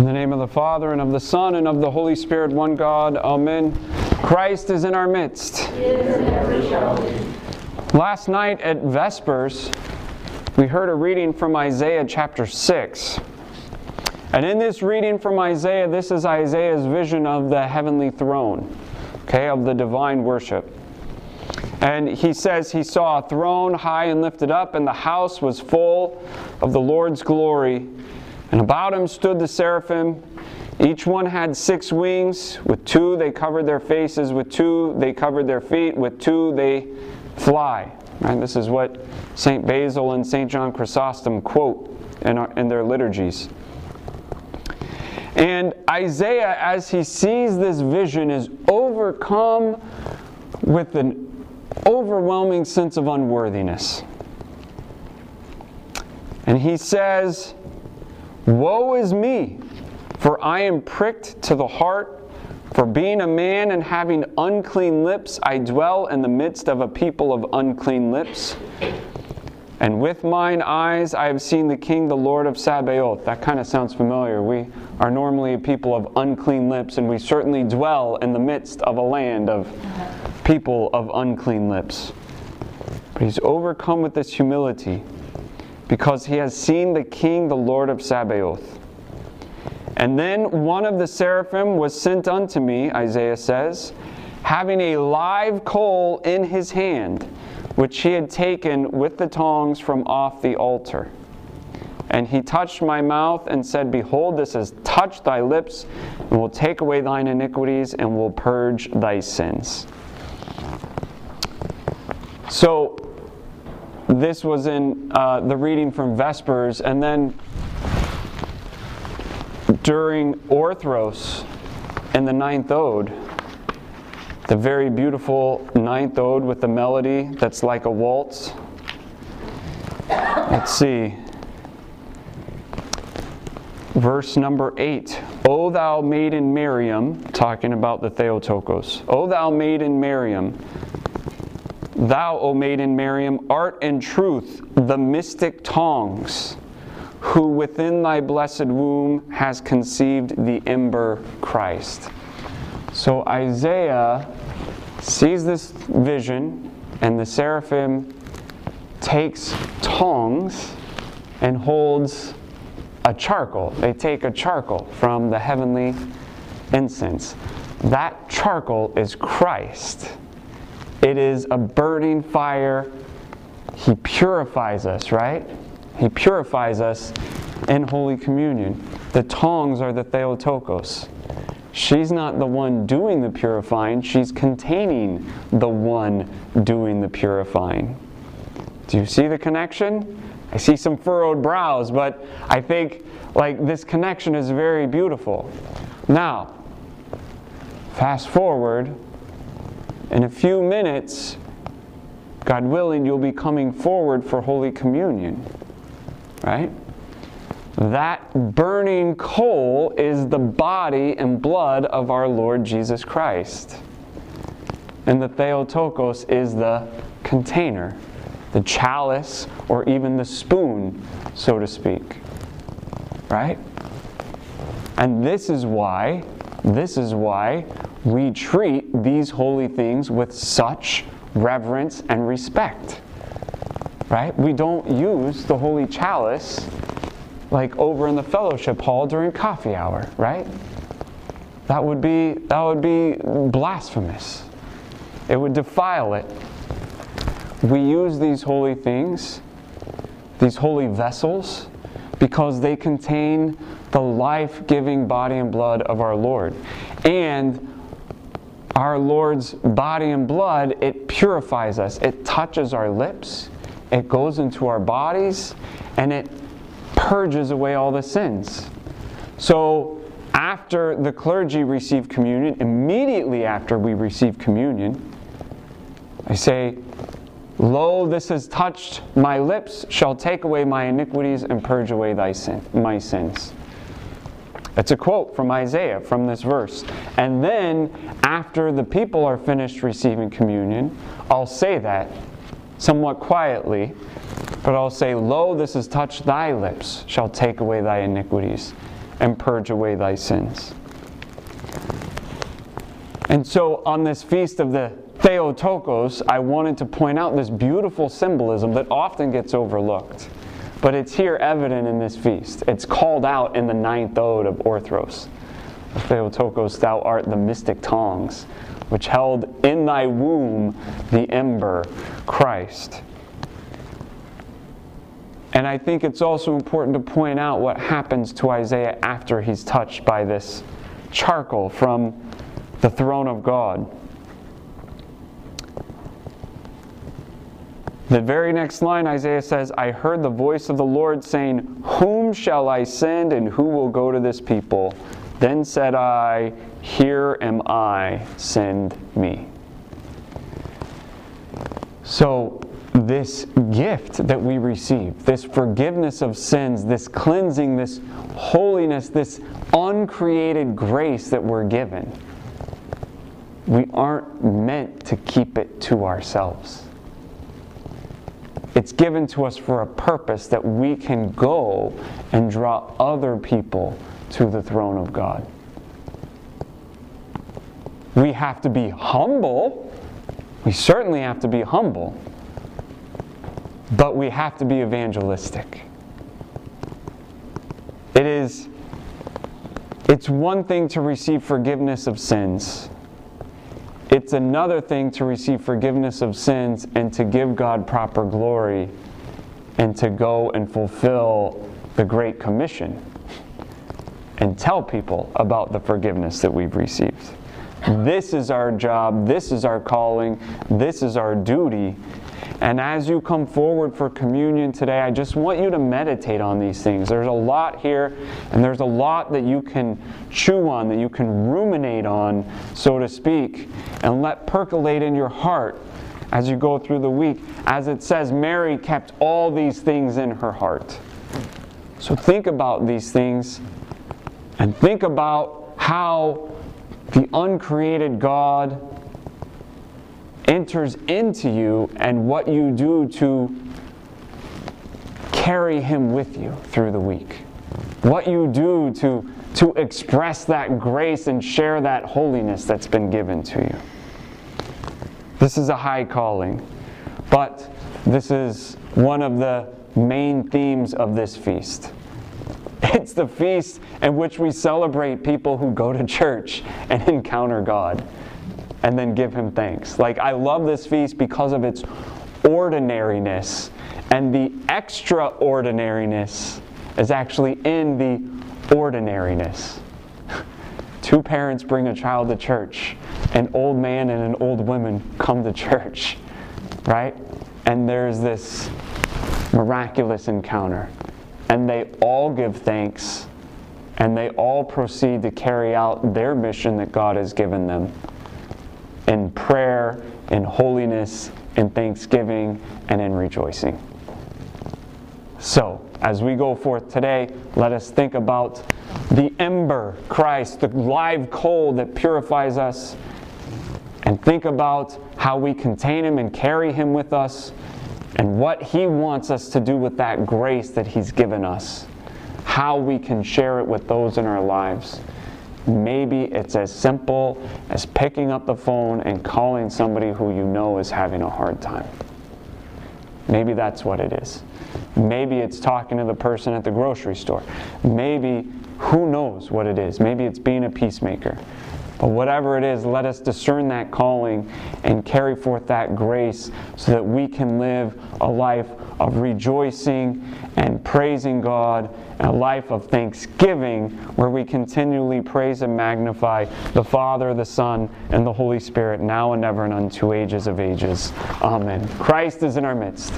In the name of the Father, and of the Son, and of the Holy Spirit, one God. Amen. Christ is in our midst. Last night at Vespers, we heard a reading from Isaiah chapter 6. And in this reading from Isaiah, this is Isaiah's vision of the heavenly throne, okay, of the divine worship. And he says he saw a throne high and lifted up, and the house was full of the Lord's glory. And about him stood the seraphim. Each one had six wings. With two they covered their faces, with two they covered their feet, with two they fly. And this is what St. Basil and St. John Chrysostom quote in, our, in their liturgies. And Isaiah, as he sees this vision, is overcome with an overwhelming sense of unworthiness. And he says, Woe is me, for I am pricked to the heart. For being a man and having unclean lips, I dwell in the midst of a people of unclean lips. And with mine eyes I have seen the King, the Lord of Sabaoth. That kind of sounds familiar. We are normally a people of unclean lips, and we certainly dwell in the midst of a land of people of unclean lips. But he's overcome with this humility because he has seen the King, the Lord of Sabaoth. And then one of the seraphim was sent unto me, Isaiah says, having a live coal in his hand, which he had taken with the tongs from off the altar. And he touched my mouth and said, Behold, this has touched thy lips, and will take away thine iniquities, and will purge thy sins. So, this was in uh, the reading from Vespers, and then during Orthros in the ninth ode, the very beautiful ninth ode with the melody that's like a waltz. Let's see. Verse number 8. O thou maiden Miriam, talking about the Theotokos. O thou maiden Miriam, Thou, O maiden Miriam, art in truth the mystic tongs, who within thy blessed womb has conceived the ember Christ. So Isaiah sees this vision, and the seraphim takes tongs and holds a charcoal. They take a charcoal from the heavenly incense. That charcoal is Christ. It is a burning fire. He purifies us, right? He purifies us in Holy Communion. The tongs are the Theotokos. She's not the one doing the purifying, she's containing the one doing the purifying. Do you see the connection? I see some furrowed brows, but I think like this connection is very beautiful. Now, fast forward in a few minutes, God willing, you'll be coming forward for Holy Communion. Right? That burning coal is the body and blood of our Lord Jesus Christ. And the Theotokos is the container, the chalice, or even the spoon, so to speak. Right? And this is why, this is why we treat these holy things with such reverence and respect. Right? We don't use the holy chalice like over in the fellowship hall during coffee hour, right? That would be that would be blasphemous. It would defile it. We use these holy things, these holy vessels, because they contain the life giving body and blood of our Lord. And our Lord's body and blood, it purifies us. It touches our lips, it goes into our bodies, and it purges away all the sins. So, after the clergy receive communion, immediately after we receive communion, I say, Lo, this has touched my lips, shall take away my iniquities and purge away thy sin, my sins. It's a quote from Isaiah from this verse. And then, after the people are finished receiving communion, I'll say that somewhat quietly, but I'll say, Lo, this has touched thy lips, shall take away thy iniquities and purge away thy sins. And so, on this feast of the Theotokos, I wanted to point out this beautiful symbolism that often gets overlooked. But it's here evident in this feast. It's called out in the ninth ode of Orthros. Theotokos, thou art the mystic tongs, which held in thy womb the ember, Christ. And I think it's also important to point out what happens to Isaiah after he's touched by this charcoal from the throne of God. The very next line, Isaiah says, I heard the voice of the Lord saying, Whom shall I send and who will go to this people? Then said I, Here am I, send me. So, this gift that we receive, this forgiveness of sins, this cleansing, this holiness, this uncreated grace that we're given, we aren't meant to keep it to ourselves. It's given to us for a purpose that we can go and draw other people to the throne of God. We have to be humble. We certainly have to be humble. But we have to be evangelistic. It is it's one thing to receive forgiveness of sins. It's another thing to receive forgiveness of sins and to give God proper glory and to go and fulfill the Great Commission and tell people about the forgiveness that we've received. This is our job, this is our calling, this is our duty, and as you come forward for communion today, I just want you to meditate on these things. There's a lot here, and there's a lot that you can chew on, that you can ruminate on, so to speak, and let percolate in your heart as you go through the week. As it says, Mary kept all these things in her heart. So think about these things and think about how the uncreated God enters into you and what you do to carry him with you through the week. What you do to, to express that grace and share that holiness that's been given to you. This is a high calling, but this is one of the main themes of this feast. It's the feast in which we celebrate people who go to church and encounter God and then give him thanks. Like, I love this feast because of its ordinariness, and the extraordinariness is actually in the ordinariness. Two parents bring a child to church, an old man and an old woman come to church, right? And there's this miraculous encounter. And they all give thanks, and they all proceed to carry out their mission that God has given them in prayer, in holiness, in thanksgiving, and in rejoicing. So, as we go forth today, let us think about the ember, Christ, the live coal that purifies us, and think about how we contain Him and carry Him with us, and what He wants us to do with that grace that He's given us, how we can share it with those in our lives. Maybe it's as simple as picking up the phone and calling somebody who you know is having a hard time. Maybe that's what it is. Maybe it's talking to the person at the grocery store. Maybe, who knows what it is? Maybe it's being a peacemaker. But whatever it is, let us discern that calling and carry forth that grace so that we can live a life of rejoicing and praising God, a life of thanksgiving where we continually praise and magnify the Father, the Son, and the Holy Spirit, now and ever and unto ages of ages. Amen. Christ is in our midst.